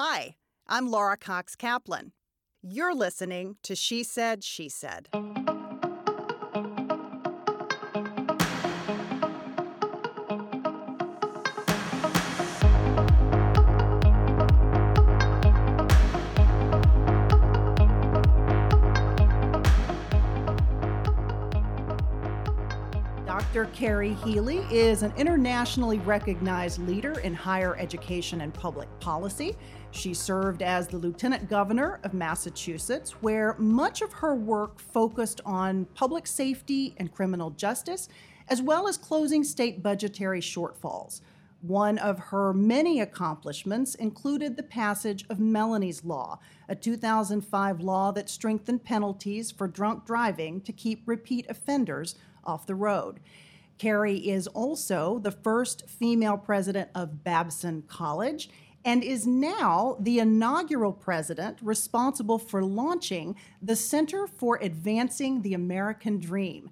Hi, I'm Laura Cox Kaplan. You're listening to She Said, She Said. Dr. Kerry Healey is an internationally recognized leader in higher education and public policy. She served as the Lieutenant Governor of Massachusetts, where much of her work focused on public safety and criminal justice, as well as closing state budgetary shortfalls. One of her many accomplishments included the passage of Melanie's Law, a 2005 law that strengthened penalties for drunk driving to keep repeat offenders off the road. Kerry is also the first female president of Babson College and is now the inaugural president responsible for launching the Center for Advancing the American Dream.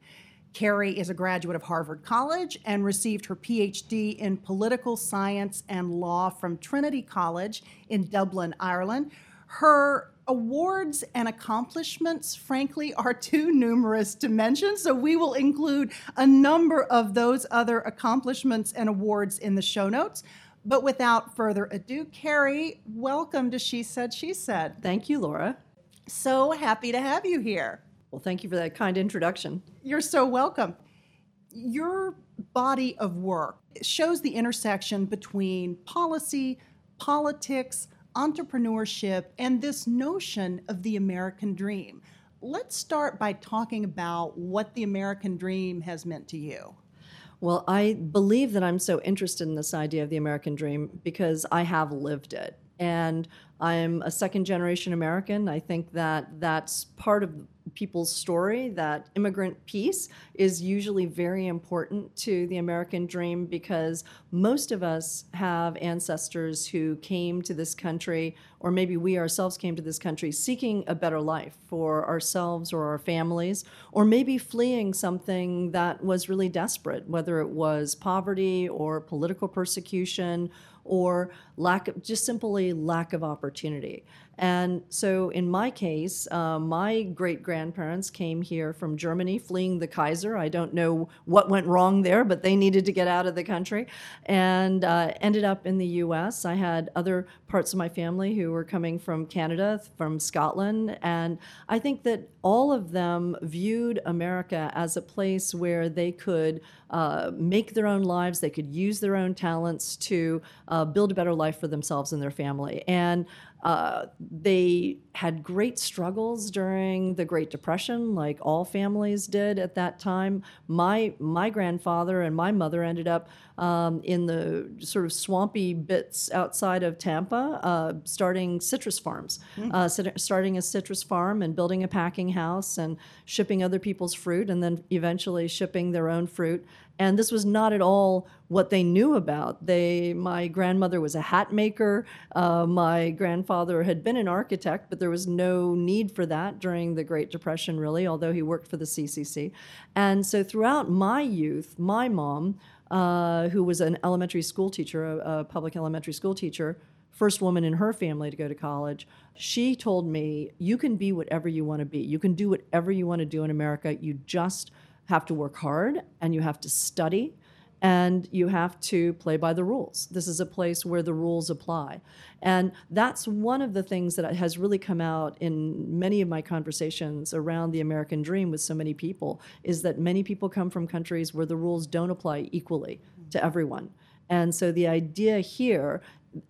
Carrie is a graduate of Harvard College and received her PhD in political science and law from Trinity College in Dublin, Ireland. Her awards and accomplishments, frankly, are too numerous to mention, so we will include a number of those other accomplishments and awards in the show notes. But without further ado, Kerry, welcome to She Said, She Said. Thank you, Laura. So happy to have you here. Well, thank you for that kind introduction. You're so welcome. Your body of work shows the intersection between policy, politics, entrepreneurship, and this notion of the American dream. Let's start by talking about what the American dream has meant to you. Well, I believe that I'm so interested in this idea of the American dream because I have lived it. And I'm a second generation American. I think that that's part of people's story, that immigrant piece is usually very important to the American dream because most of us have ancestors who came to this country, or maybe we ourselves came to this country seeking a better life for ourselves or our families, or maybe fleeing something that was really desperate, whether it was poverty or political persecution or lack of, just simply lack of opportunity. And so, in my case, uh, my great grandparents came here from Germany, fleeing the Kaiser. I don't know what went wrong there, but they needed to get out of the country and uh, ended up in the US. I had other parts of my family who were coming from Canada, from Scotland. And I think that all of them viewed America as a place where they could uh, make their own lives, they could use their own talents to uh, build a better life for themselves and their family. And uh, they had great struggles during the Great Depression, like all families did at that time. My my grandfather and my mother ended up um, in the sort of swampy bits outside of Tampa, uh, starting citrus farms, mm. uh, starting a citrus farm and building a packing house and shipping other people's fruit, and then eventually shipping their own fruit and this was not at all what they knew about. They, my grandmother was a hat maker. Uh, my grandfather had been an architect, but there was no need for that during the Great Depression, really, although he worked for the CCC. And so throughout my youth, my mom, uh, who was an elementary school teacher, a, a public elementary school teacher, first woman in her family to go to college, she told me, You can be whatever you want to be. You can do whatever you want to do in America. You just have to work hard and you have to study and you have to play by the rules. This is a place where the rules apply. And that's one of the things that has really come out in many of my conversations around the American dream with so many people is that many people come from countries where the rules don't apply equally to everyone. And so the idea here,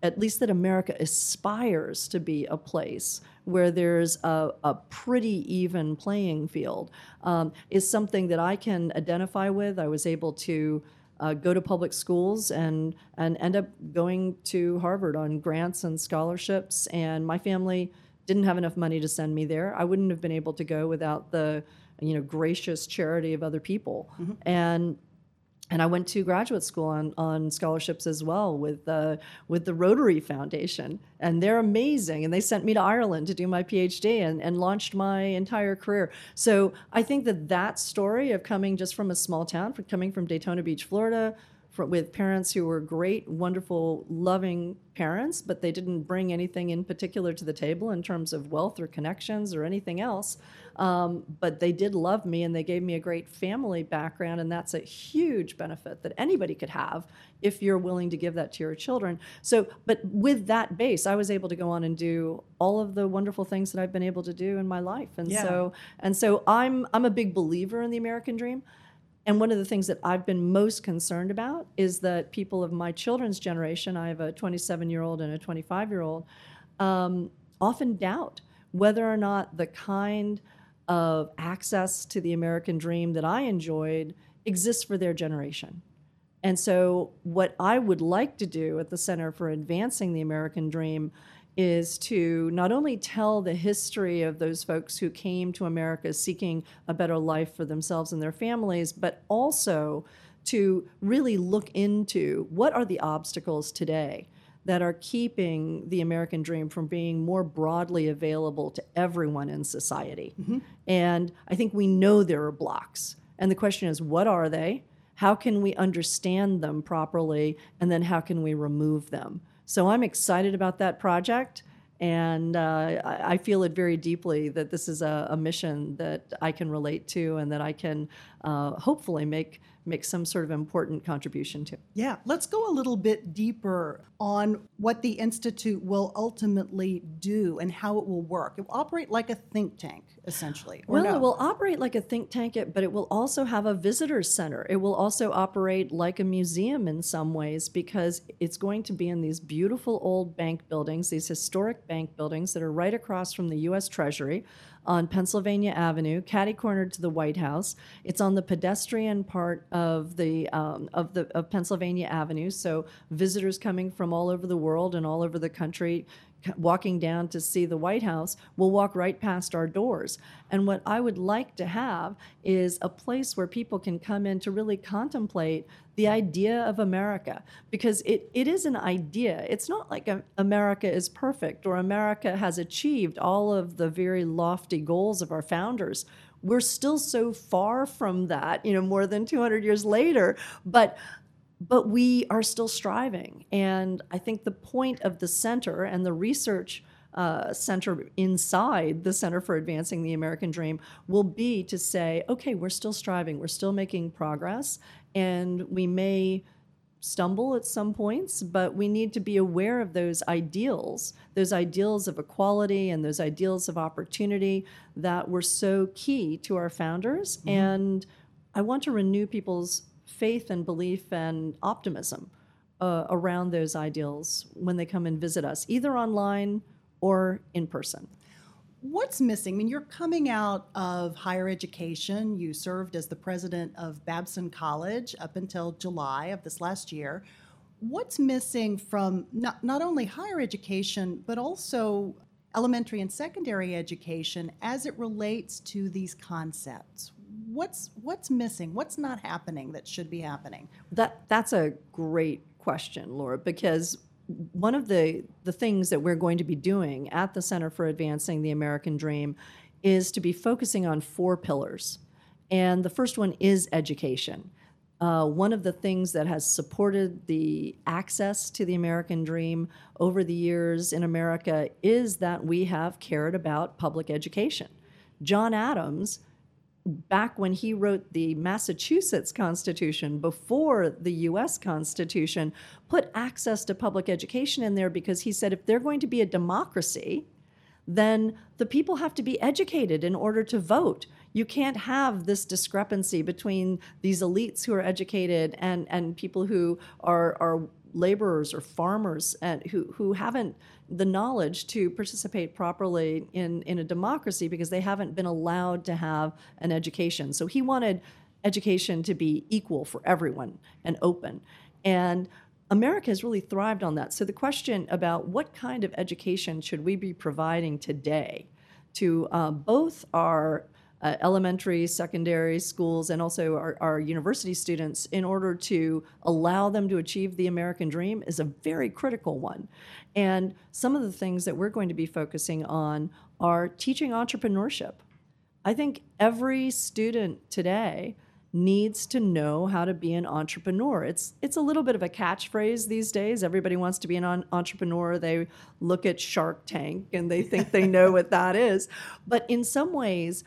at least that America aspires to be a place where there's a, a pretty even playing field um, is something that I can identify with. I was able to uh, go to public schools and and end up going to Harvard on grants and scholarships. And my family didn't have enough money to send me there. I wouldn't have been able to go without the you know gracious charity of other people. Mm-hmm. And and I went to graduate school on, on scholarships as well with uh, with the Rotary Foundation, and they're amazing. And they sent me to Ireland to do my PhD and, and launched my entire career. So I think that that story of coming just from a small town, from coming from Daytona Beach, Florida, for, with parents who were great, wonderful, loving parents, but they didn't bring anything in particular to the table in terms of wealth or connections or anything else. Um, but they did love me and they gave me a great family background, and that's a huge benefit that anybody could have if you're willing to give that to your children. So, but with that base, I was able to go on and do all of the wonderful things that I've been able to do in my life. And Yeah. so, and so I'm I'm a big believer in the American dream. And one of the things that I've been most concerned about is that people of my children's generation, I have a 27 year old and a 25 year old, um, often doubt whether or not the kind of access to the American dream that I enjoyed exists for their generation. And so, what I would like to do at the Center for Advancing the American Dream is to not only tell the history of those folks who came to America seeking a better life for themselves and their families, but also to really look into what are the obstacles today that are keeping the American dream from being more broadly available to everyone in society. And I think we know there are blocks. And the question is, what are they? How can we understand them properly? And then how can we remove them? So I'm excited about that project. And uh, I I feel it very deeply that this is a, a mission that I can relate to and that I can uh, hopefully make, make some sort of important contribution to. Yeah, let's go a little bit deeper on what the Institute will ultimately do and how it will work. It will operate like a think tank, essentially. Well, no? it will operate like a think tank, but it will also have a visitors center. It will also operate like a museum in some ways because it's going to be in these beautiful old bank buildings, these historic bank buildings that are right across from the U.S. Treasury on Pennsylvania Avenue, catty cornered to the White House. It's on the pedestrian part of the um, of the of Pennsylvania Avenue, so visitors coming from all over the world and all over the country walking down to see the White House will walk right past our doors. And what I would like to have is a place where people can come in to really contemplate the idea of America because it, it is an idea. It's not like a, America is perfect or America has achieved all of the very lofty goals of our founders. We're still so far from that, you know, more than 200 years later. But but we are still striving. And I think the point of the center and the research uh, center inside the Center for Advancing the American Dream will be to say, okay, we're still striving, we're still making progress, and we may stumble at some points, but we need to be aware of those ideals, those ideals of equality and those ideals of opportunity that were so key to our founders. And I want to renew people's faith and belief and optimism uh, around those ideals when they come and visit us, either online or in person. What's missing? I mean, you're coming out of higher education. You served as the president of Babson College up until July of this last year. What's missing from not, not only higher education, but also elementary and secondary education as it relates to these concepts? What's, what's missing? What's not happening that should be happening? That that's a great question, Laura, because one of the the things that we're going to be doing at the Center for Advancing the American Dream is to be focusing on four pillars, and the first one is education. Uh, one of the things that has supported the access to the American dream over the years in America is that we have cared about public education. John Adams back when he wrote the Massachusetts Constitution before the US Constitution, put access to public education in there because he said if they're going to be a democracy, then the people have to be educated in order to vote. You can't have this discrepancy between these elites who are educated and, and people who are, are laborers or farmers and who, who haven't the knowledge to participate properly in, in a democracy because they haven't been allowed to have an education. So he wanted education to be equal for everyone and open. And America has really thrived on that. So the question about what kind of education should we be providing today to uh, both our uh, elementary, secondary schools, and also our, our university students in order to allow them to achieve the American dream is a very critical one. And some of the things that we're going to be focusing on are teaching entrepreneurship. I think every student today needs to know how to be an entrepreneur. It's it's a little bit of a catchphrase these days. Everybody wants to be an entrepreneur. They look at Shark Tank and they think they know what that is. But in some ways,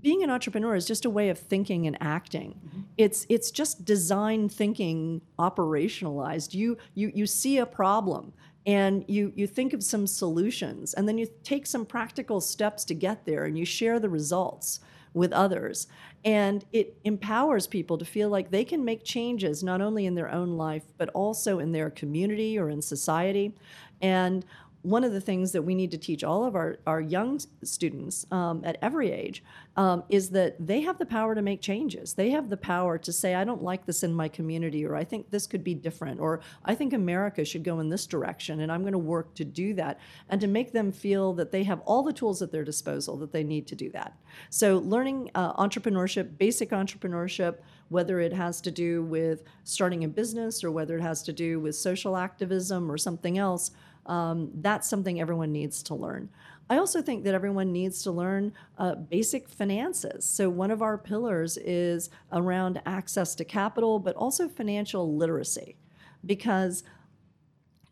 being an entrepreneur is just a way of thinking and acting. Mm-hmm. It's it's just design thinking operationalized. You you you see a problem and you you think of some solutions and then you take some practical steps to get there and you share the results with others and it empowers people to feel like they can make changes not only in their own life but also in their community or in society and one of the things that we need to teach all of our, our young students um, at every age um, is that they have the power to make changes. They have the power to say, I don't like this in my community, or I think this could be different, or I think America should go in this direction, and I'm going to work to do that, and to make them feel that they have all the tools at their disposal that they need to do that. So, learning uh, entrepreneurship, basic entrepreneurship, whether it has to do with starting a business or whether it has to do with social activism or something else um, that's something everyone needs to learn. I also think that everyone needs to learn uh, basic finances. So, one of our pillars is around access to capital, but also financial literacy. Because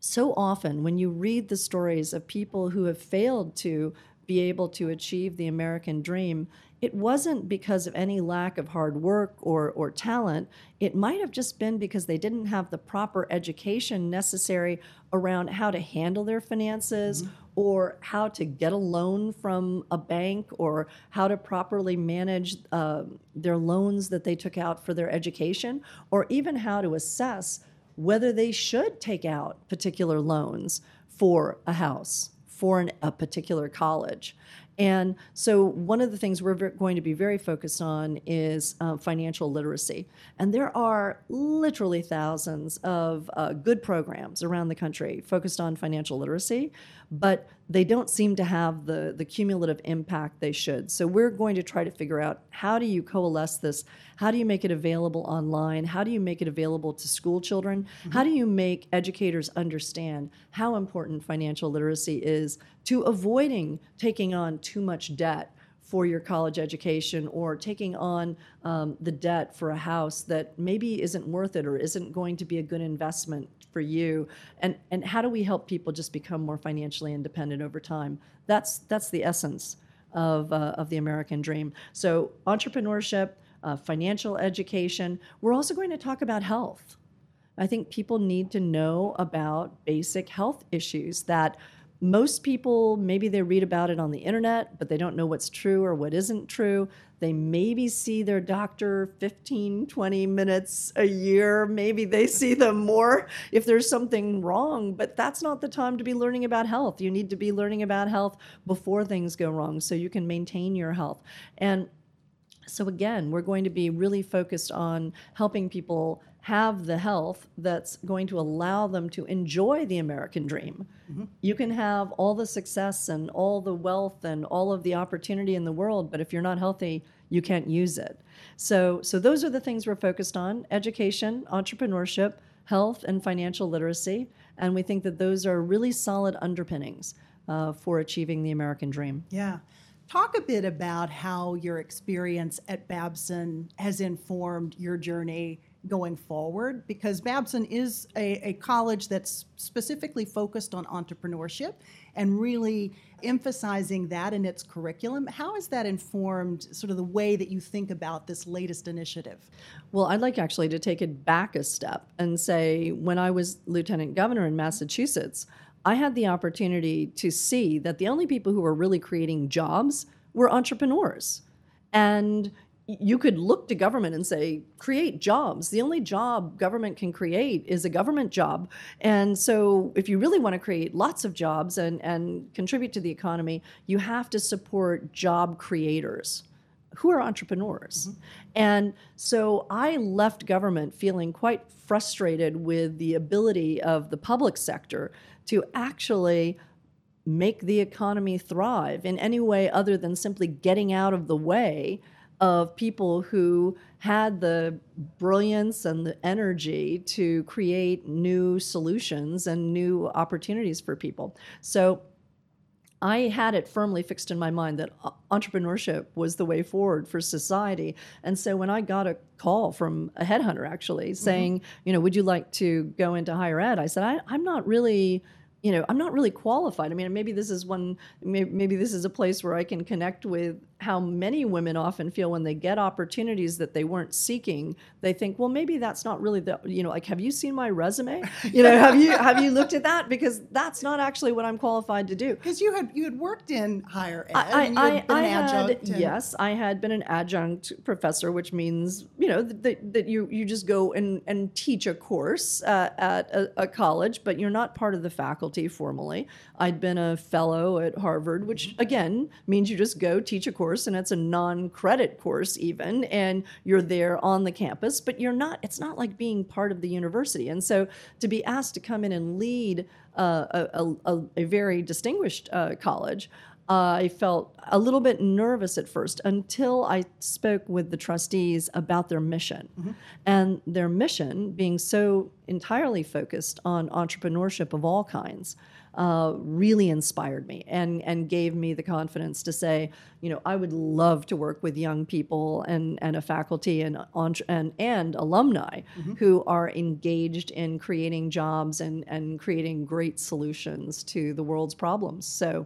so often, when you read the stories of people who have failed to be able to achieve the American dream, it wasn't because of any lack of hard work or, or talent. It might have just been because they didn't have the proper education necessary around how to handle their finances mm-hmm. or how to get a loan from a bank or how to properly manage uh, their loans that they took out for their education or even how to assess whether they should take out particular loans for a house for an, a particular college. And so, one of the things we're going to be very focused on is uh, financial literacy. And there are literally thousands of uh, good programs around the country focused on financial literacy, but they don't seem to have the, the cumulative impact they should. So, we're going to try to figure out how do you coalesce this? How do you make it available online? How do you make it available to school children? Mm-hmm. How do you make educators understand how important financial literacy is to avoiding taking on too much debt for your college education or taking on um, the debt for a house that maybe isn't worth it or isn't going to be a good investment for you. And and how do we help people just become more financially independent over time? That's that's the essence of uh, of the American dream. So entrepreneurship uh, financial education we're also going to talk about health. I think people need to know about basic health issues that most people maybe they read about it on the internet but they don't know what's true or what isn't true. They maybe see their doctor 15 20 minutes a year. Maybe they see them more if there's something wrong but that's not the time to be learning about health. You need to be learning about health before things go wrong so you can maintain your health. And so again we're going to be really focused on helping people have the health that's going to allow them to enjoy the American dream. Mm-hmm. You can have all the success and all the wealth and all of the opportunity in the world, but if you're not healthy, you can't use it. So, so those are the things we're focused on: education, entrepreneurship, health, and financial literacy. And we think that those are really solid underpinnings uh, for achieving the American dream. Yeah. Talk a bit about how your experience at Babson has informed your journey going forward because Babson is a, a, college that's specifically focused on entrepreneurship and really emphasizing that in its curriculum. How has that informed sort of the way that you think about this latest initiative? Well, I'd like actually to take it back a step and say when I was lieutenant governor in Massachusetts, I had the opportunity to see that the only people who were really creating jobs were entrepreneurs. And you could look to government and say, create jobs. The only job government can create is a government job. And so, if you really want to create lots of jobs and, and contribute to the economy, you have to support job creators who are entrepreneurs. Mm-hmm. And so, I left government feeling quite frustrated with the ability of the public sector to actually make the economy thrive in any way other than simply getting out of the way of people who had the brilliance and the energy to create new solutions and new opportunities for people. So I had it firmly fixed in my mind that entrepreneurship was the way forward for society. And so when I got a call from a headhunter actually saying, mm-hmm. you know, would you like to go into higher ed? I said, I, I'm not really you know, I'm not really qualified. I mean, maybe this is one, maybe, maybe, this is a place where I can connect with how many women often feel when they get opportunities that they weren't seeking. They think, well, maybe that's not really the, you know, like, have you seen my resume? You know, have you have you looked at that? Because that's not actually what I'm qualified to do. Because you had you had worked in higher ed. I, I, I had, and... yes, I had been an adjunct professor, which means you know that, that you you just go and and teach a course uh, at a, a college, but you're not part of the faculty formally. I'd been a fellow at Harvard, which mm-hmm. again means you just go teach a course and it's a non-credit course even and you're there on the campus, but you're not it's not like being part of the university. And so to be asked to come in and lead uh, a, a, a, very distinguished uh, college, I felt a little bit nervous at first until I spoke with the trustees about their mission. Mm-hmm. And their mission being so entirely focused on entrepreneurship of all kinds uh, really inspired me and, and gave me the confidence to say, you know, I would love to work with young people and, and a faculty and, and, and alumni mm-hmm. who are engaged in creating jobs and, and creating great solutions to the world's problems. So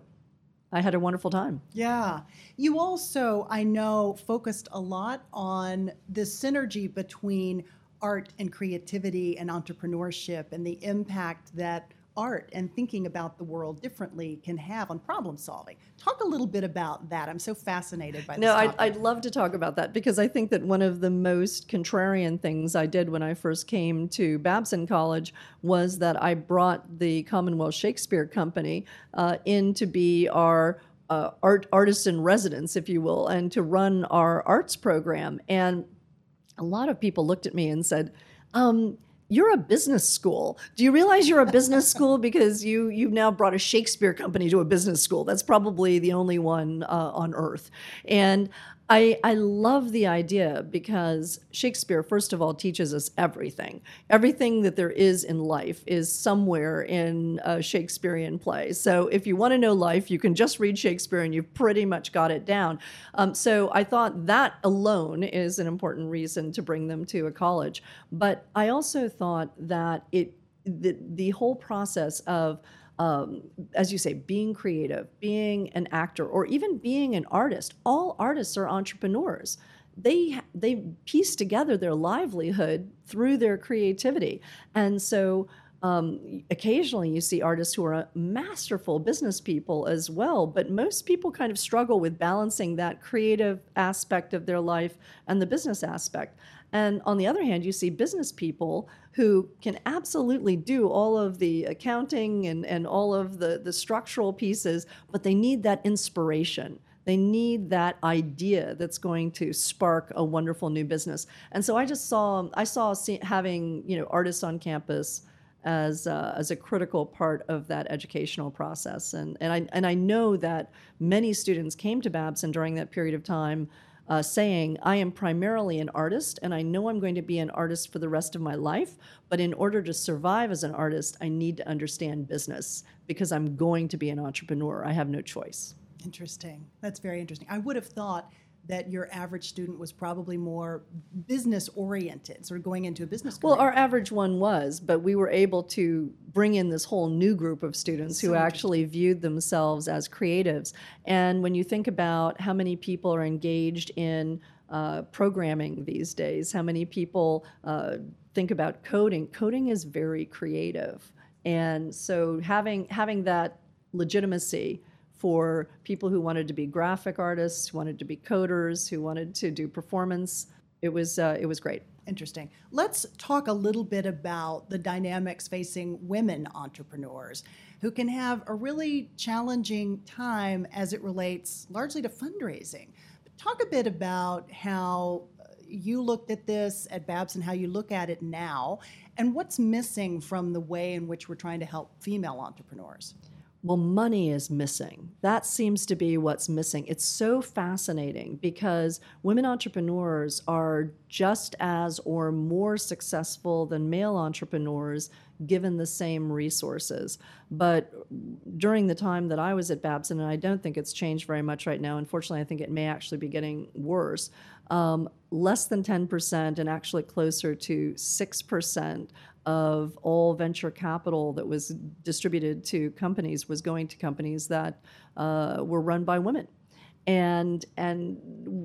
I had a wonderful time. Yeah. You also, I know, focused a lot on the synergy between art and creativity and entrepreneurship and the impact that art and thinking about the world differently can have on problem solving. Talk a little bit about that. I'm so fascinated by this. No, I'd, I'd, love to talk about that because I think that one of the most contrarian things I did when I first came to Babson College was that I brought the Commonwealth Shakespeare Company uh, in to be our uh, art artist in residence, if you will, and to run our arts program. And a lot of people looked at me and said, um, you're a business school. Do you realize you're a business school because you you've now brought a Shakespeare company to a business school? That's probably the only one uh, on earth. And I, I love the idea because Shakespeare, first of all, teaches us everything. Everything that there is in life is somewhere in a Shakespearean play. So if you want to know life, you can just read Shakespeare and you've pretty much got it down. Um, so I thought that alone is an important reason to bring them to a college. But I also thought that it the, the whole process of um, as you say, being creative, being an actor, or even being an artist. All artists are entrepreneurs. They they piece together their livelihood through their creativity, and so. Um, occasionally, you see artists who are masterful business people as well, but most people kind of struggle with balancing that creative aspect of their life and the business aspect. And on the other hand, you see business people who can absolutely do all of the accounting and, and all of the, the structural pieces, but they need that inspiration. They need that idea that's going to spark a wonderful new business. And so I just saw I saw having you know artists on campus as uh, as a critical part of that educational process. And and I and I know that many students came to Babson during that period of time uh, saying, I am primarily an artist and I know I'm going to be an artist for the rest of my life, but in order to survive as an artist, I need to understand business because I'm going to be an entrepreneur. I have no choice. Interesting. That's very interesting. I would have thought that your average student was probably more business oriented, sort of going into a business career. Well, our average one was, but we were able to bring in this whole new group of students who actually viewed themselves as creatives. And when you think about how many people are engaged in uh, programming these days, how many people uh, think about coding, coding is very creative. And so having having that legitimacy for people who wanted to be graphic artists, who wanted to be coders, who wanted to do performance. It was uh, it was great. Interesting. Let's talk a little bit about the dynamics facing women entrepreneurs who can have a really challenging time as it relates largely to fundraising. Talk a bit about how you looked at this at Babson, how you look at it now, and what's missing from the way in which we're trying to help female entrepreneurs. Well, money is missing. That seems to be what's missing. It's so fascinating because women entrepreneurs are just as or more successful than male entrepreneurs given the same resources. But during the time that I was at Babson, and I don't think it's changed very much right now, unfortunately, I think it may actually be getting worse. Um, less than 10% and actually closer to 6% of all venture capital that was distributed to companies was going to companies that uh, were run by women. And, and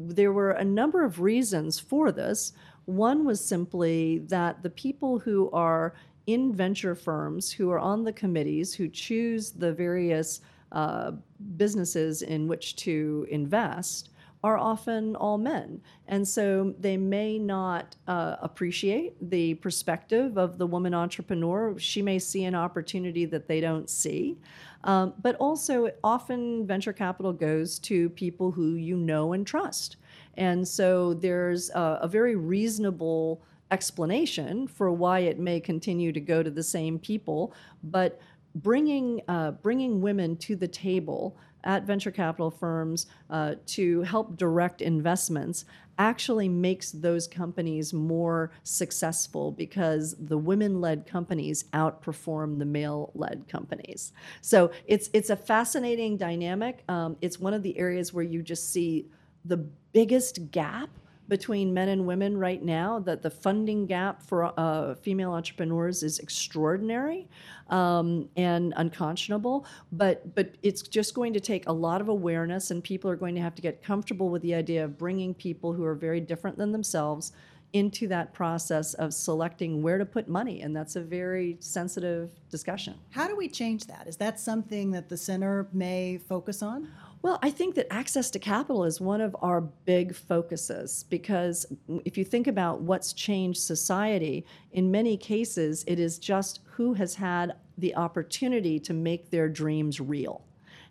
there were a number of reasons for this. One was simply that the people who are in venture firms, who are on the committees, who choose the various uh, businesses in which to invest, are often all men. And so they may not uh, appreciate the perspective of the woman entrepreneur. She may see an opportunity that they don't see. Um, but also, often venture capital goes to people who you know and trust. And so there's a, a very reasonable explanation for why it may continue to go to the same people, but bringing uh, bringing women to the table at venture capital firms uh, to help direct investments actually makes those companies more successful because the women-led companies outperform the male-led companies. So it's it's a fascinating dynamic. Um, it's one of the areas where you just see the biggest gap between men and women right now that the funding gap for uh, female entrepreneurs is extraordinary um, and unconscionable. But but it's just going to take a lot of awareness and people are going to have to get comfortable with the idea of bringing people who are very different than themselves into that process of selecting where to put money and that's a very sensitive discussion. How do we change that? Is that something that the center may focus on well, I think that access to capital is one of our big focuses because if you think about what's changed society, in many cases, it is just who has had the opportunity to make their dreams real.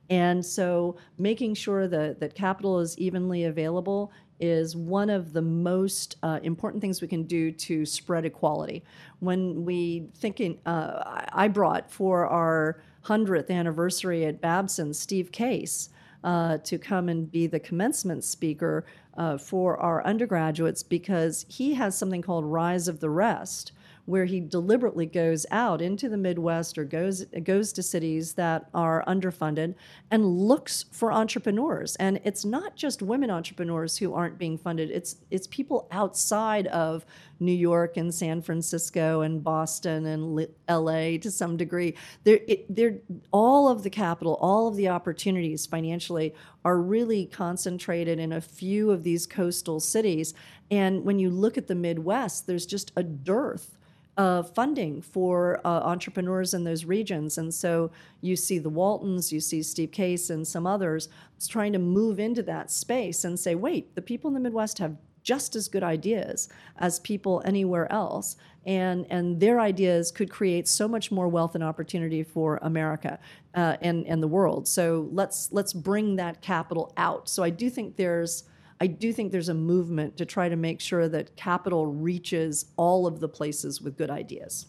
And so making sure that, that capital is evenly available is one of the most uh, important things we can do to spread equality. When we thinking, uh, I brought for our 100th anniversary at Babson, Steve Case, uh, to come and be the commencement speaker uh, for our undergraduates because he has something called Rise of the Rest, where he deliberately goes out into the Midwest or goes goes to cities that are underfunded and looks for entrepreneurs. And it's not just women entrepreneurs who aren't being funded. It's it's people outside of New York and San Francisco and Boston and L.A. to some degree. They're, it, they're all of the capital, all of the opportunities financially are really concentrated in a few of these coastal cities. And when you look at the Midwest, there's just a dearth uh, funding for uh, entrepreneurs in those regions. And so you see the Waltons, you see Steve Case, and some others trying to move into that space and say, wait, the people in the Midwest have just as good ideas as people anywhere else. And, and their ideas could create so much more wealth and opportunity for America uh, and, and the world. So let's, let's bring that capital out. So I do think there's I do think there's a movement to try to make sure that capital reaches all of the places with good ideas.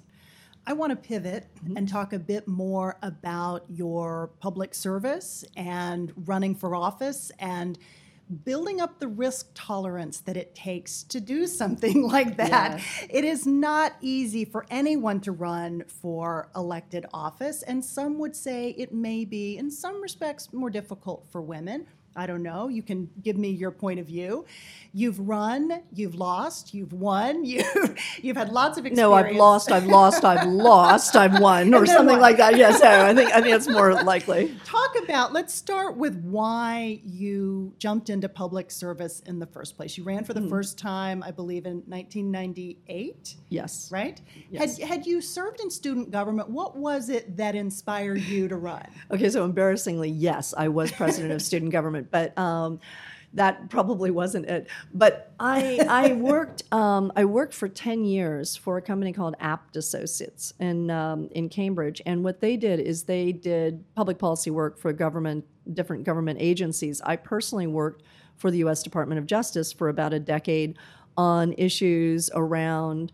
I want to pivot mm-hmm. and talk a bit more about your public service and running for office and building up the risk tolerance that it takes to do something like that. It is not easy for anyone to run for elected office, and some would say it may be, in some respects, more difficult for women. I don't know. You can give me your point of view. You've run, you've lost, you've won, you you've had lots of experience. No, I've lost, I've lost, I've lost, I've won, or something won. like that. Yes, yeah, so I think I think it's more likely. Talk about. Let's start with why you jumped into public service in the first place. You ran for the mm. first time, I believe, in 1998. Yes. Right. Yes. Had had you served in student government? What was it that inspired you to run? Okay, so embarrassingly, yes, I was president of student government but um, that probably wasn't it. But I, I worked um, I worked for ten years for a company called Abt Associates in um, in Cambridge, and what they did is they did public policy work for government different government agencies. I personally worked for the U.S. Department of Justice for about a decade on issues around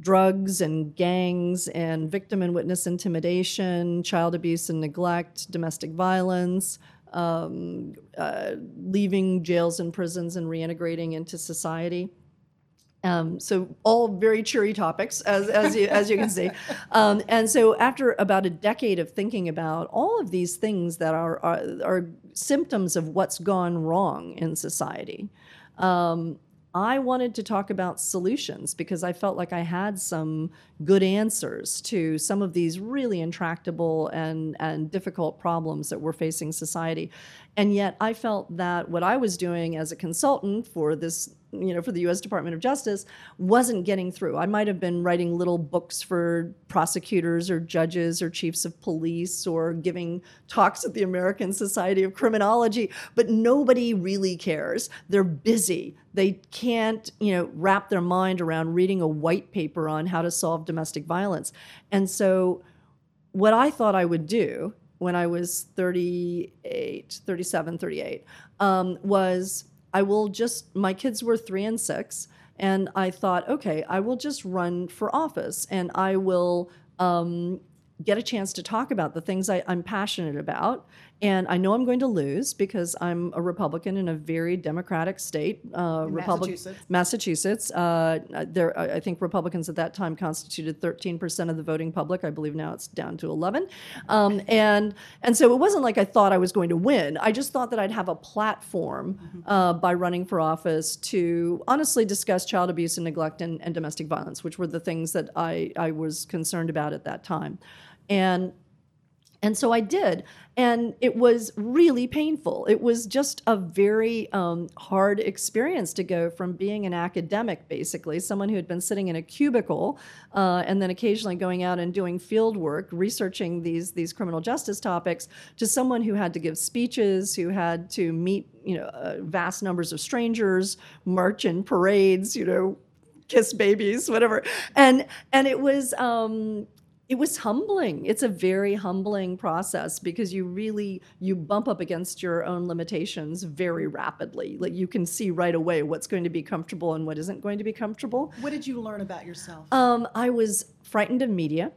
drugs and gangs and victim and witness intimidation, child abuse and neglect, domestic violence, um, uh, leaving jails and prisons and reintegrating into society. Um, so all very cheery topics, as, as, you, as you can see. Um, and so after about a decade of thinking about all of these things that are, are, are symptoms of what's gone wrong in society, um, I wanted to talk about solutions because I felt like I had some good answers to some of these really intractable and, and difficult problems that we're facing society. And yet I felt that what I was doing as a consultant for this you know, for the U.S. Department of Justice wasn't getting through. I might have been writing little books for prosecutors or judges or chiefs of police or giving talks at the American Society of Criminology, but nobody really cares. They're busy. They can't, you know, wrap their mind around reading a white paper on how to solve domestic violence. And so, what I thought I would do when I was 38, 37, 38, um, was I will just, my kids were three and six, and I thought, okay, I will just run for office and I will um, get a chance to talk about the things I, am passionate about. And I know I'm going to lose because I'm a Republican in a very democratic state, uh, Massachusetts. Massachusetts. Uh, there, I think Republicans at that time constituted 13% of the voting public. I believe now it's down to 11. Um, and and so it wasn't like I thought I was going to win. I just thought that I'd have a platform mm-hmm. uh, by running for office to honestly discuss child abuse and neglect and, and domestic violence, which were the things that I, I was concerned about at that time. And and so I did. And it was really painful. It was just a very um, hard experience to go from being an academic, basically, someone who had been sitting in a cubicle uh, and then occasionally going out and doing field work, researching these, these criminal justice topics, to someone who had to give speeches, who had to meet you know, uh, vast numbers of strangers, march in parades, you know, kiss babies, whatever. And, and it was. Um, it was humbling. It's a very humbling process because you really you bump up against your own limitations very rapidly. Like you can see right away what's going to be comfortable and what isn't going to be comfortable. What did you learn about yourself? Um, i was frightened of media.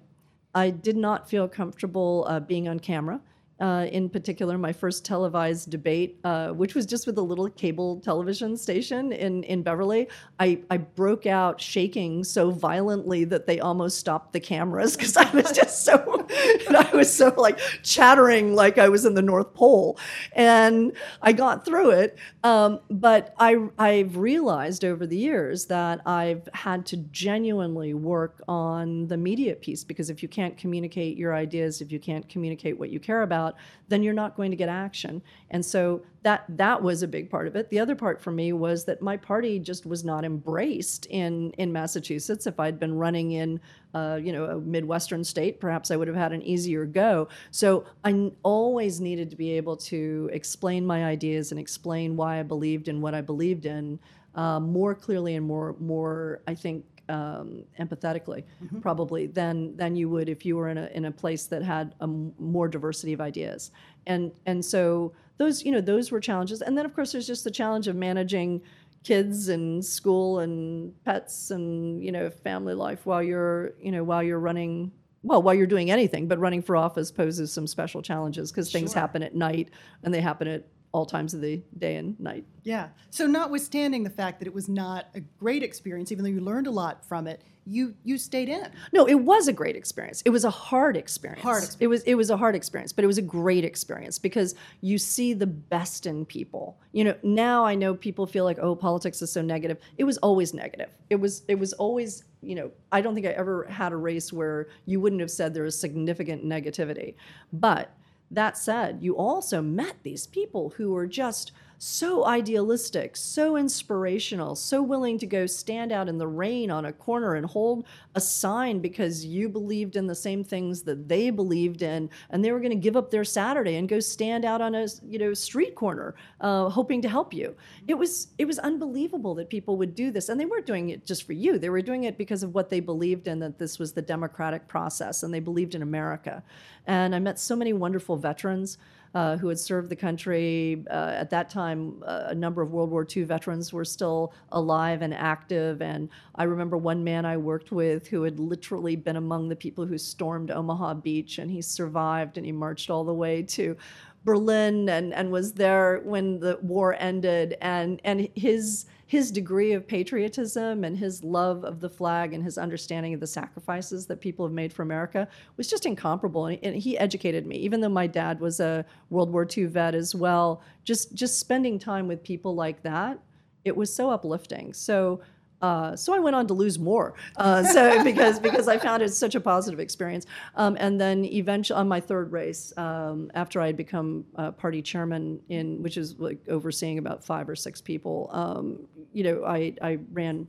I did not feel comfortable uh, being on camera uh, in particular, my first televised debate, uh, which was just with a little cable television station in, in Beverly, I, I broke out shaking so violently that they almost stopped the cameras because I was just so, I was so like chattering like I was in the North Pole. And I got through it. Um, but I, I've realized over the years that I've had to genuinely work on the media piece because if you can't communicate your ideas, if you can't communicate what you care about, about, then you're not going to get action. And so that that was a big part of it. The other part for me was that my party just was not embraced in in Massachusetts. If I'd been running in, uh, you know, a midwestern state, perhaps I would have had an easier go. So I always needed to be able to explain my ideas and explain why I believed in what I believed in uh, more clearly and more more I think um, empathetically, mm-hmm. probably than than you would if you were in a in a place that had a m- more diversity of ideas. And and so those you know those were challenges. And then of course there's just the challenge of managing kids and school and pets and you know family life while you're you know while you're running well while you're doing anything but running for office poses some special challenges because things sure. happen at night and they happen at all times of the day and night. Yeah. So notwithstanding the fact that it was not a great experience, even though you learned a lot from it, you you stayed in. No, it was a great experience. It was a hard experience. Hard experience. It was it was a hard experience, but it was a great experience because you see the best in people. You know, now I know people feel like, oh, politics is so negative. It was always negative. It was it was always, you know, I don't think I ever had a race where you wouldn't have said there was significant negativity. But that said, you also met these people who were just so idealistic, so inspirational, so willing to go stand out in the rain on a corner and hold a sign because you believed in the same things that they believed in, and they were going to give up their Saturday and go stand out on a you know street corner, uh, hoping to help you. It was it was unbelievable that people would do this, and they weren't doing it just for you. They were doing it because of what they believed in that this was the democratic process, and they believed in America. And I met so many wonderful veterans uh, who had served the country. Uh, at that time, uh, a number of World War II veterans were still alive and active. And I remember one man I worked with who had literally been among the people who stormed Omaha Beach, and he survived and he marched all the way to Berlin and, and was there when the war ended. And, and his his degree of patriotism and his love of the flag and his understanding of the sacrifices that people have made for America was just incomparable. And, he educated me, even though my dad was a World War II vet as well. Just just spending time with people like that, it was so uplifting. So uh, so I went on to lose more. Uh, so because because I found it such a positive experience. Um, and then eventually on my third race, um, after I had become uh, party chairman in which is like overseeing about five or six people, um, you know, I I ran.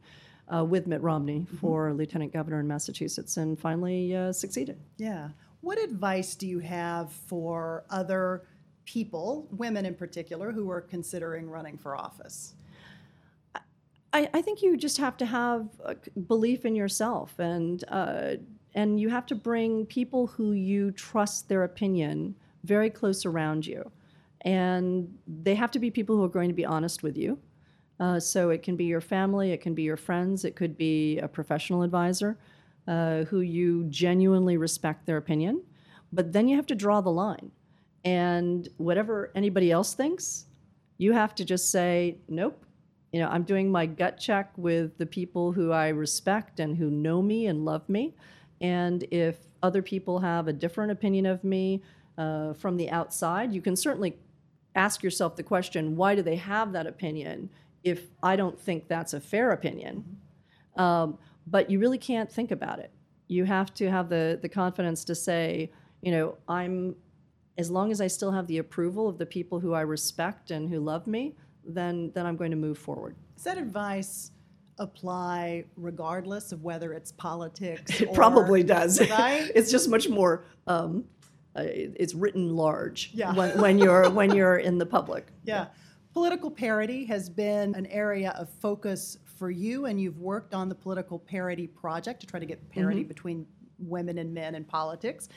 Uh, with Mitt Romney mm-hmm. for lieutenant governor in Massachusetts, and finally uh, succeeded. Yeah. What advice do you have for other people, women in particular, who are considering running for office? I, I think you just have to have belief in yourself and uh, and you have to bring people who you trust their opinion very close around you. And they have to be people who are going to be honest with you. Uh, so it can be your family it can be your friends it could be a professional advisor uh, who you genuinely respect their opinion. But then you have to draw the line. And whatever anybody else thinks you have to just say nope you know, I'm doing my gut check with the people who I respect and who know me and love me. And if other people have a different opinion of me uh, from the outside, you can certainly ask yourself the question why do they have that opinion if I don't think that's a fair opinion? Um, but you really can't think about it. You have to have the, the confidence to say, you know, I'm, as long as I still have the approval of the people who I respect and who love me, then then I'm going to move forward. Does that advice apply regardless of whether it's politics? It probably does. Right? it's just much more. Um, uh, it's written large yeah. when, when you're when you're in the public. Yeah. Political parity has been an area of focus for you, and you've worked on the Political Parity Project to try to get parity mm-hmm. between women and men in politics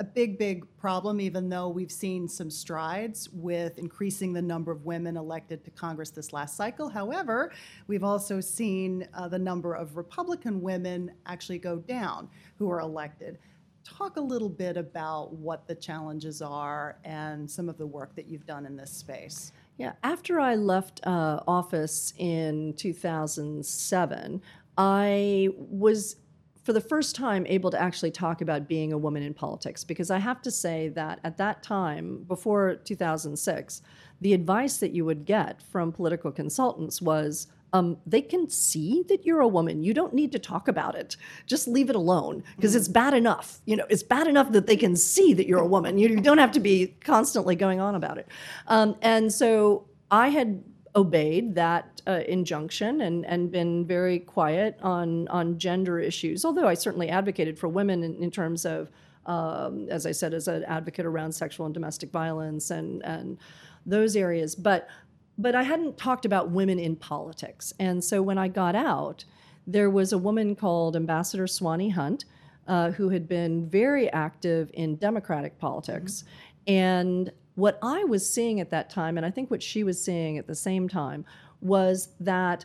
a big, big problem, even though we've seen some strides with increasing the number of women elected to Congress this last cycle. However, we've also seen uh, the number of Republican women actually go down who are elected. Talk a little bit about what the challenges are and some of the work that you've done in this space. Yeah, after I left uh, office in 2007, I was for the first time able to actually talk about being a woman in politics because I have to say that at that time, before 2006, the advice that you would get from political consultants was um, they can see that you're a woman. You don't need to talk about it. Just leave it alone because it's bad enough. You know, it's bad enough that they can see that you're a woman. You, you don't have to be constantly going on about it. Um, and so I had obeyed that uh, injunction and, and been very quiet on, on gender issues, although I certainly advocated for women in, in terms of, um, as I said, as an advocate around sexual and domestic violence and, and those areas. But, but I hadn't talked about women in politics. And so when I got out, there was a woman called Ambassador Swanee Hunt. Uh, who had been very active in Democratic politics. Mm-hmm. And what I was seeing at that time, and I think what she was seeing at the same time, was that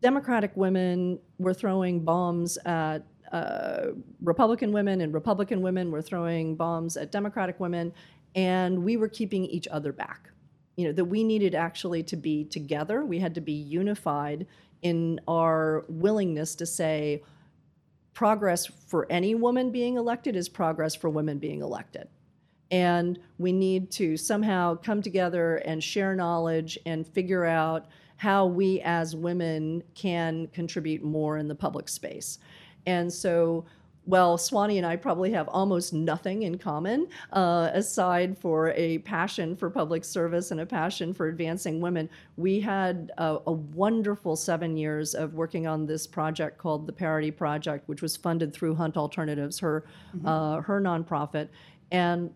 Democratic women were throwing bombs at uh, Republican women, and Republican women were throwing bombs at Democratic women, and we were keeping each other back. You know, that we needed actually to be together, we had to be unified in our willingness to say, progress for any woman being elected is progress for women being elected and we need to somehow come together and share knowledge and figure out how we as women can contribute more in the public space. And so, well, Swanee and I probably have almost nothing in common uh, aside for a passion for public service and a passion for advancing women. We had a, a wonderful seven years of working on this project called the Parity Project, which was funded through Hunt Alternatives, her, mm-hmm. uh, her nonprofit. And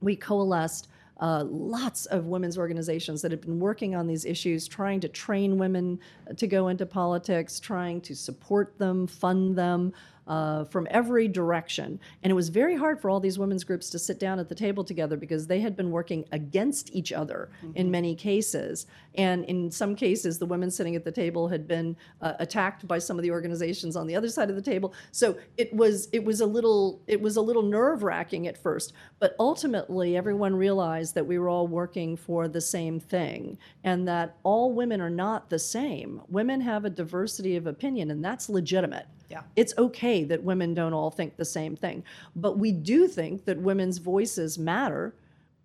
we coalesced uh, lots of women's organizations that have been working on these issues, trying to train women to go into politics, trying to support them, fund them, uh, from every direction. And it was very hard for all these women's groups to sit down at the table together because they had been working against each other mm-hmm. in many cases. And in some cases, the women sitting at the table had been uh, attacked by some of the organizations on the other side of the table. So it was it was a little it was a little nerve wracking at first. But ultimately, everyone realized that we were all working for the same thing, and that all women are not the same. Women have a diversity of opinion, and that's legitimate. Yeah. It's okay that women don't all think the same thing. But we do think that women's voices matter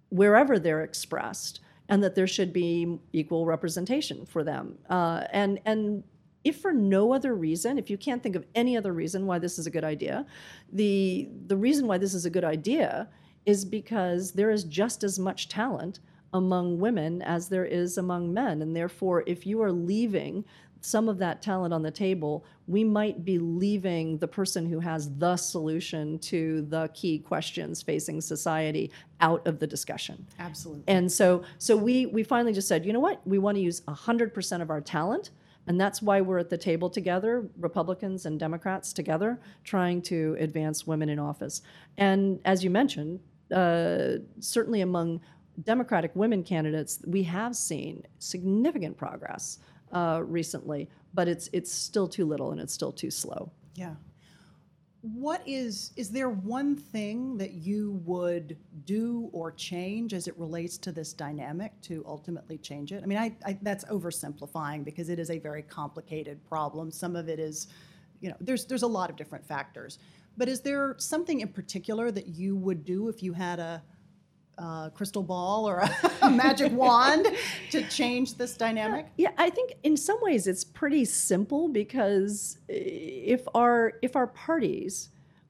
wherever they're expressed and that there should be equal representation for them. Uh, and, and if for no other reason, if you can't think of any other reason why this is a good idea, the, the reason why this is a good idea is because there is just as much talent among women as there is among men. And therefore, if you are leaving some of that talent on the table, we might be leaving the person who has the solution to the key questions facing society out of the discussion. Absolutely. And so, so we we finally just said, you know what? We want to use 100% of our talent. And that's why we're at the table together, Republicans and Democrats together, trying to advance women in office. And as you mentioned, uh, certainly among Democratic women candidates, we have seen significant progress uh, recently, but it's it's still too little and it's still too slow. Yeah. What is is there one thing that you would do or change as it relates to this dynamic to ultimately change it? I mean, I, I that's oversimplifying because it is a very complicated problem. Some of it is, you know, there's there's a lot of different factors. But is there something in particular that you would do if you had a uh, crystal ball or a, a magic wand to change this dynamic? Yeah, I think in some ways it's pretty simple because if our if our parties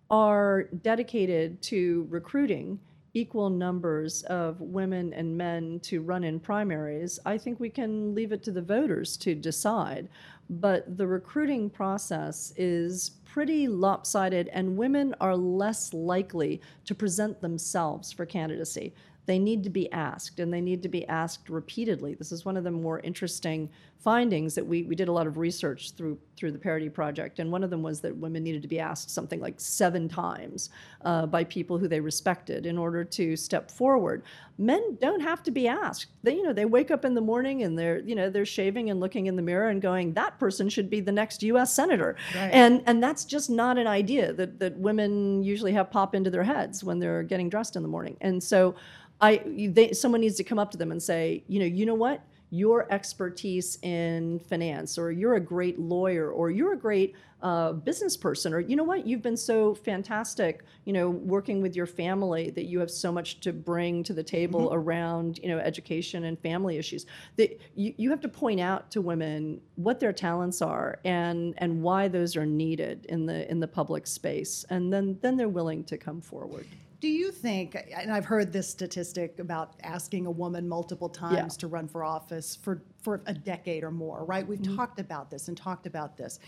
are dedicated to recruiting equal numbers of women and men to run in primaries, I think we can leave it to the voters to decide. But the recruiting process is pretty lopsided, and women are less likely to present themselves for candidacy. They need to be asked, and they need to be asked repeatedly. This is one of the more interesting findings that we, we did a lot of research through through the Parity Project, and one of them was that women needed to be asked something like seven times uh, by people who they respected in order to step forward. Men don't have to be asked. They you know they wake up in the morning and they're you know they're shaving and looking in the mirror and going that person should be the next U.S. senator, right. and and that's just not an idea that that women usually have pop into their heads when they're getting dressed in the morning, and so. I, they, someone needs to come up to them and say, you know, you know what? Your expertise in finance, or you're a great lawyer, or you're a great uh, business person, or you know what, you've been so fantastic, you know, working with your family that you have so much to bring to the table mm-hmm. around, you know, education and family issues. That you, you have to point out to women what their talents are and and why those are needed in the in the public space, and then then they're willing to come forward. Do you think, and I've heard this statistic about asking a woman multiple times yeah. to run for office for, for a decade or more, right? We've mm-hmm. talked about this and talked about this.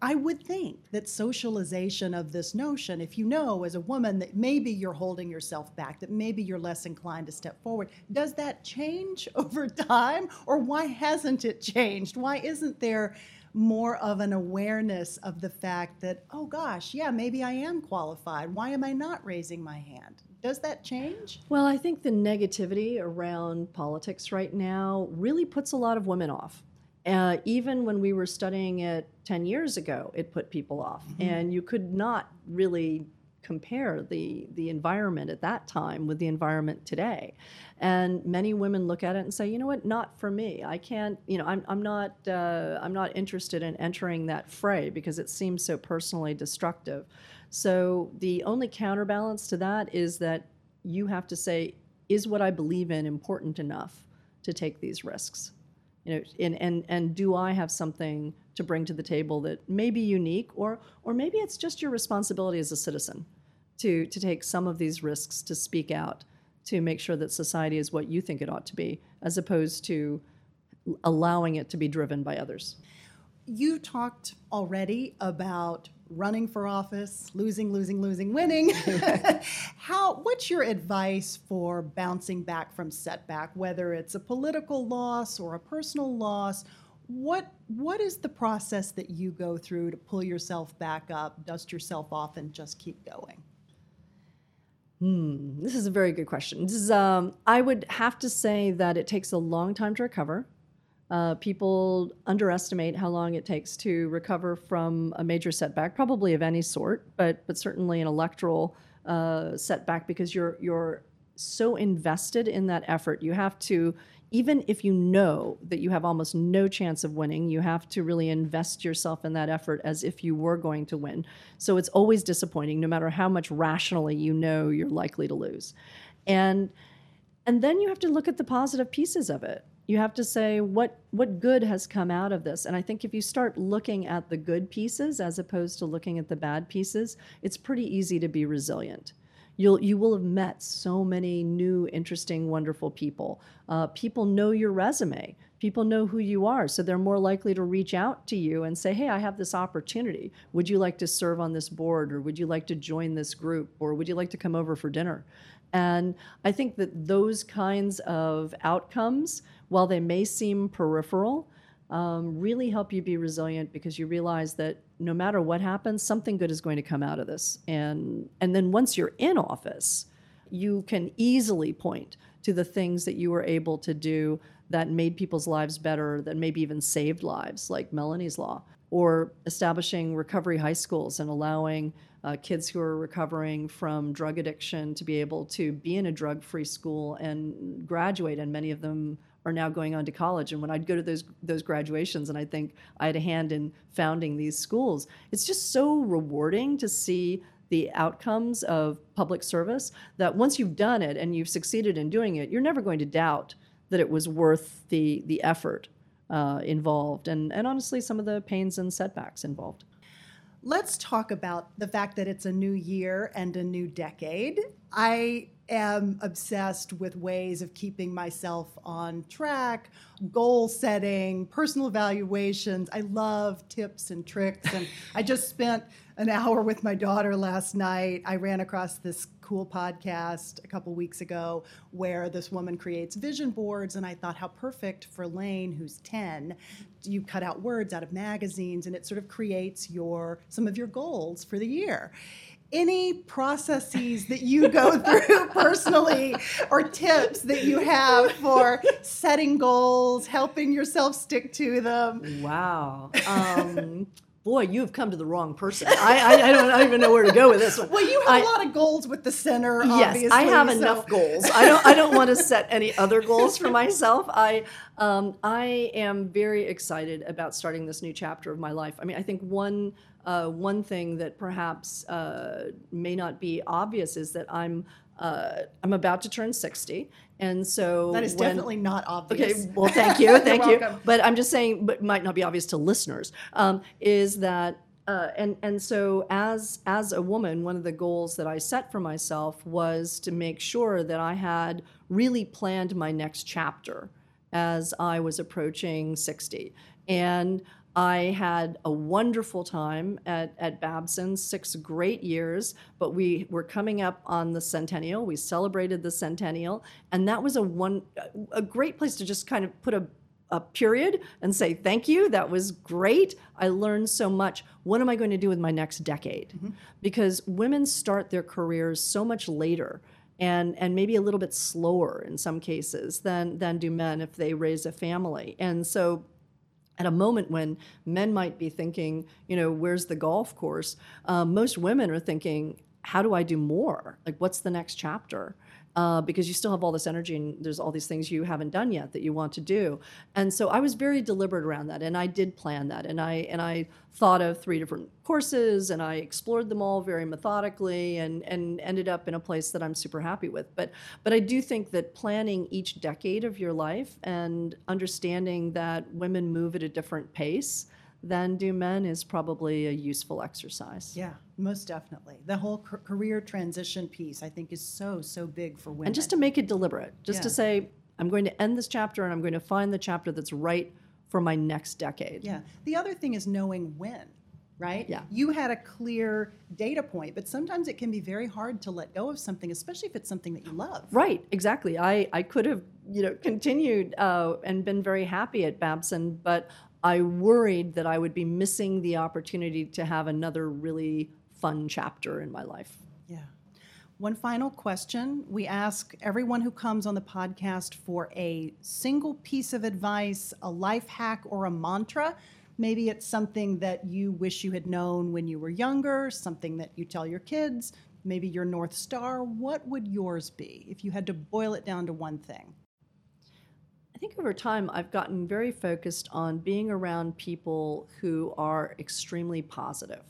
I would think that socialization of this notion, if you know as a woman that maybe you're holding yourself back, that maybe you're less inclined to step forward, does that change over time? Or why hasn't it changed? Why isn't there more of an awareness of the fact that, oh gosh, yeah, maybe I am qualified. Why am I not raising my hand? Does that change? Well, I think the negativity around politics right now really puts a lot of women off. Uh, even when we were studying it 10 years ago, it put people off. Mm-hmm. And you could not really compare the the environment at that time with the environment today. And many women look at it and say you know what? Not for me. I can't you know i'm, I'm not uh, i'm not interested in entering that fray because it seems so personally destructive. So the only counterbalance to that is that you have to say is what i believe in important enough to take these risks you know and and, and do i have something to bring to the table that may be unique or or maybe it's just your responsibility as a citizen to to take some of these risks to speak out to make sure that society is what you think it ought to be as opposed to allowing it to be driven by others. You talked already about running for office, losing, losing, losing, winning. How what's your advice for bouncing back from setback whether it's a political loss or a personal loss what what is the process that you go through to pull yourself back up, dust yourself off, and just keep going? Hmm, this is a very good question. This is, um, I would have to say that it takes a long time to recover. Uh, people underestimate how long it takes to recover from a major setback, probably of any sort, but but certainly an electoral uh, setback because you're you're so invested in that effort. You have to, even if you know that you have almost no chance of winning, you have to really invest yourself in that effort as if you were going to win. So it's always disappointing, no matter how much rationally you know you're likely to lose, and and then you have to look at the positive pieces of it you have to say what what good has come out of this. And i think if you start looking at the good pieces as opposed to looking at the bad pieces it's pretty easy to be resilient. You'll you will have met so many new interesting wonderful people. Uh, people know your resume. People know who you are. So they're more likely to reach out to you and say hey i have this opportunity. Would you like to serve on this board or would you like to join this group or would you like to come over for dinner? And I think that those kinds of outcomes, while they may seem peripheral, um, really help you be resilient because you realize that no matter what happens, something good is going to come out of this. And, and then once you're in office, you can easily point to the things that you were able to do that made people's lives better, that maybe even saved lives, like Melanie's Law, or establishing recovery high schools and allowing uh, kids who are recovering from drug addiction to be able to be in a drug free school and graduate. And many of them are now going on to college. And when I'd go to those those graduations, and I think I had a hand in founding these schools, it's just so rewarding to see the outcomes of public service that once you've done it and you've succeeded in doing it, you're never going to doubt that it was worth the the effort uh, involved and and honestly some of the pains and setbacks involved. Let's talk about the fact that it's a new year and a new decade. I am obsessed with ways of keeping myself on track, goal setting, personal evaluations. I love tips and tricks. And I just spent an hour with my daughter last night. I ran across this cool podcast a couple weeks ago where this woman creates vision boards, and I thought how perfect for Lane, who's 10. You cut out words out of magazines, and it sort of creates your some of your goals for the year any processes that you go through personally or tips that you have for setting goals, helping yourself stick to them? Wow. Um, boy, you have come to the wrong person. I, I, I, don't, I, don't, even know where to go with this one. Well, you have I, a lot of goals with the center. Yes, I have so. enough goals. I don't, I don't want to set any other goals for myself. I, um, I am very excited about starting this new chapter of my life. I mean, I think one, uh, one thing that perhaps uh, may not be obvious is that I'm uh, I'm about to turn 60. And so that is when, definitely not obvious. Okay, well, thank you, thank you. But I'm just saying, but might not be obvious to listeners, um, is that. Uh, and and so as as a woman, one of the goals that I set for myself was to make sure that I had really planned my next chapter as I was approaching 60. And I had a wonderful time at, at Babson, six great years, but we were coming up on the centennial. We celebrated the centennial, and that was a one a great place to just kind of put a, a period and say thank you. That was great. I learned so much. What am I going to do with my next decade? Mm-hmm. Because women start their careers so much later and and maybe a little bit slower in some cases than than do men if they raise a family. And so at a moment when men might be thinking, you know, where's the golf course? Um, most women are thinking, how do I do more? Like, what's the next chapter? Uh, because you still have all this energy and there's all these things you haven't done yet that you want to do. And so I was very deliberate around that, and I did plan that, and I and I thought of three different courses, and I explored them all very methodically, and and ended up in a place that I'm super happy with. But but I do think that planning each decade of your life and understanding that women move at a different pace than do men is probably a useful exercise. Yeah, most definitely. The whole career transition piece, I think, is so, so big for women. And just to make it deliberate, just yeah. to say, I'm going to end this chapter and I'm going to find the chapter that's right for my next decade. Yeah. The other thing is knowing when right? Yeah. You had a clear data point, but sometimes it can be very hard to let go of something, especially if it's something that you love. Right, exactly. I, I could have, you know, continued uh, and been very happy at Babson, but I worried that I would be missing the opportunity to have another really fun chapter in my life. Yeah. One final question. We ask everyone who comes on the podcast for a single piece of advice, a life hack, or a mantra. Maybe it's something that you wish you had known when you were younger, something that you tell your kids, maybe your North Star. What would yours be if you had to boil it down to one thing? I think over time I've gotten very focused on being around people who are extremely positive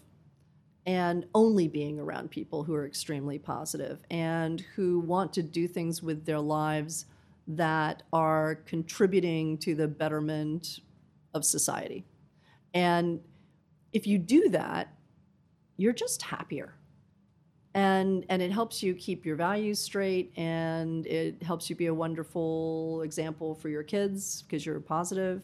and only being around people who are extremely positive and who want to do things with their lives that are contributing to the betterment of society. And if you do that, you're just happier and and it helps you keep your values straight and it helps you be a wonderful example for your kids because you're positive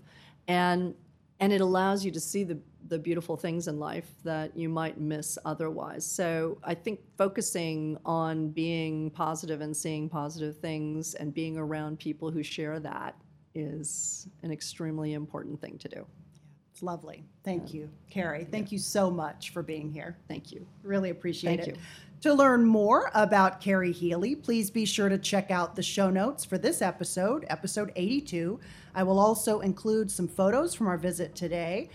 and and it allows you to see the the beautiful things in life that you might miss otherwise so i think focusing on being positive and seeing positive things and being around people who share that is an extremely important thing to do it's lovely. Thank you, Kerry. Thank you so much for being here. thank you Really appreciate Thank it. you. To learn more about Kerry Healey, please be sure to check out the show notes for this episode, episode 82. I will also include some photos from our visit today.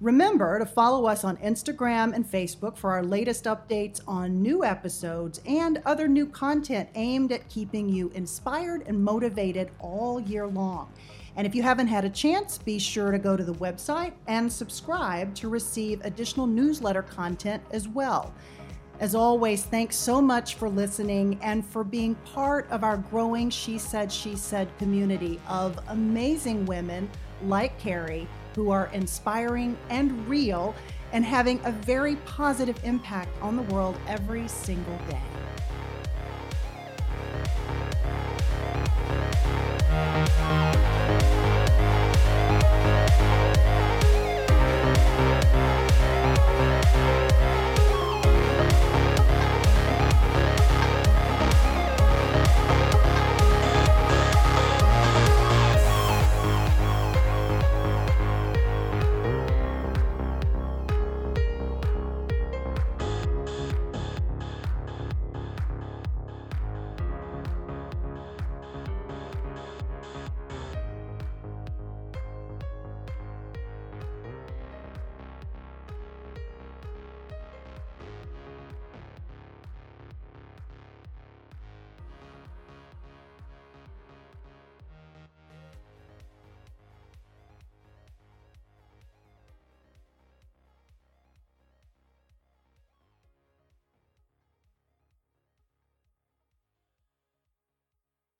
Remember to follow us on Instagram and Facebook for our latest updates on new episodes and other new content aimed at keeping you inspired and motivated all year long. And if you haven't had a chance, be sure to go to the website and subscribe to receive additional newsletter content as well. As always, thanks so much for listening and for being part of our growing She Said, She Said community of amazing women like Kerry who are inspiring and real and having a very positive impact on the world every single day.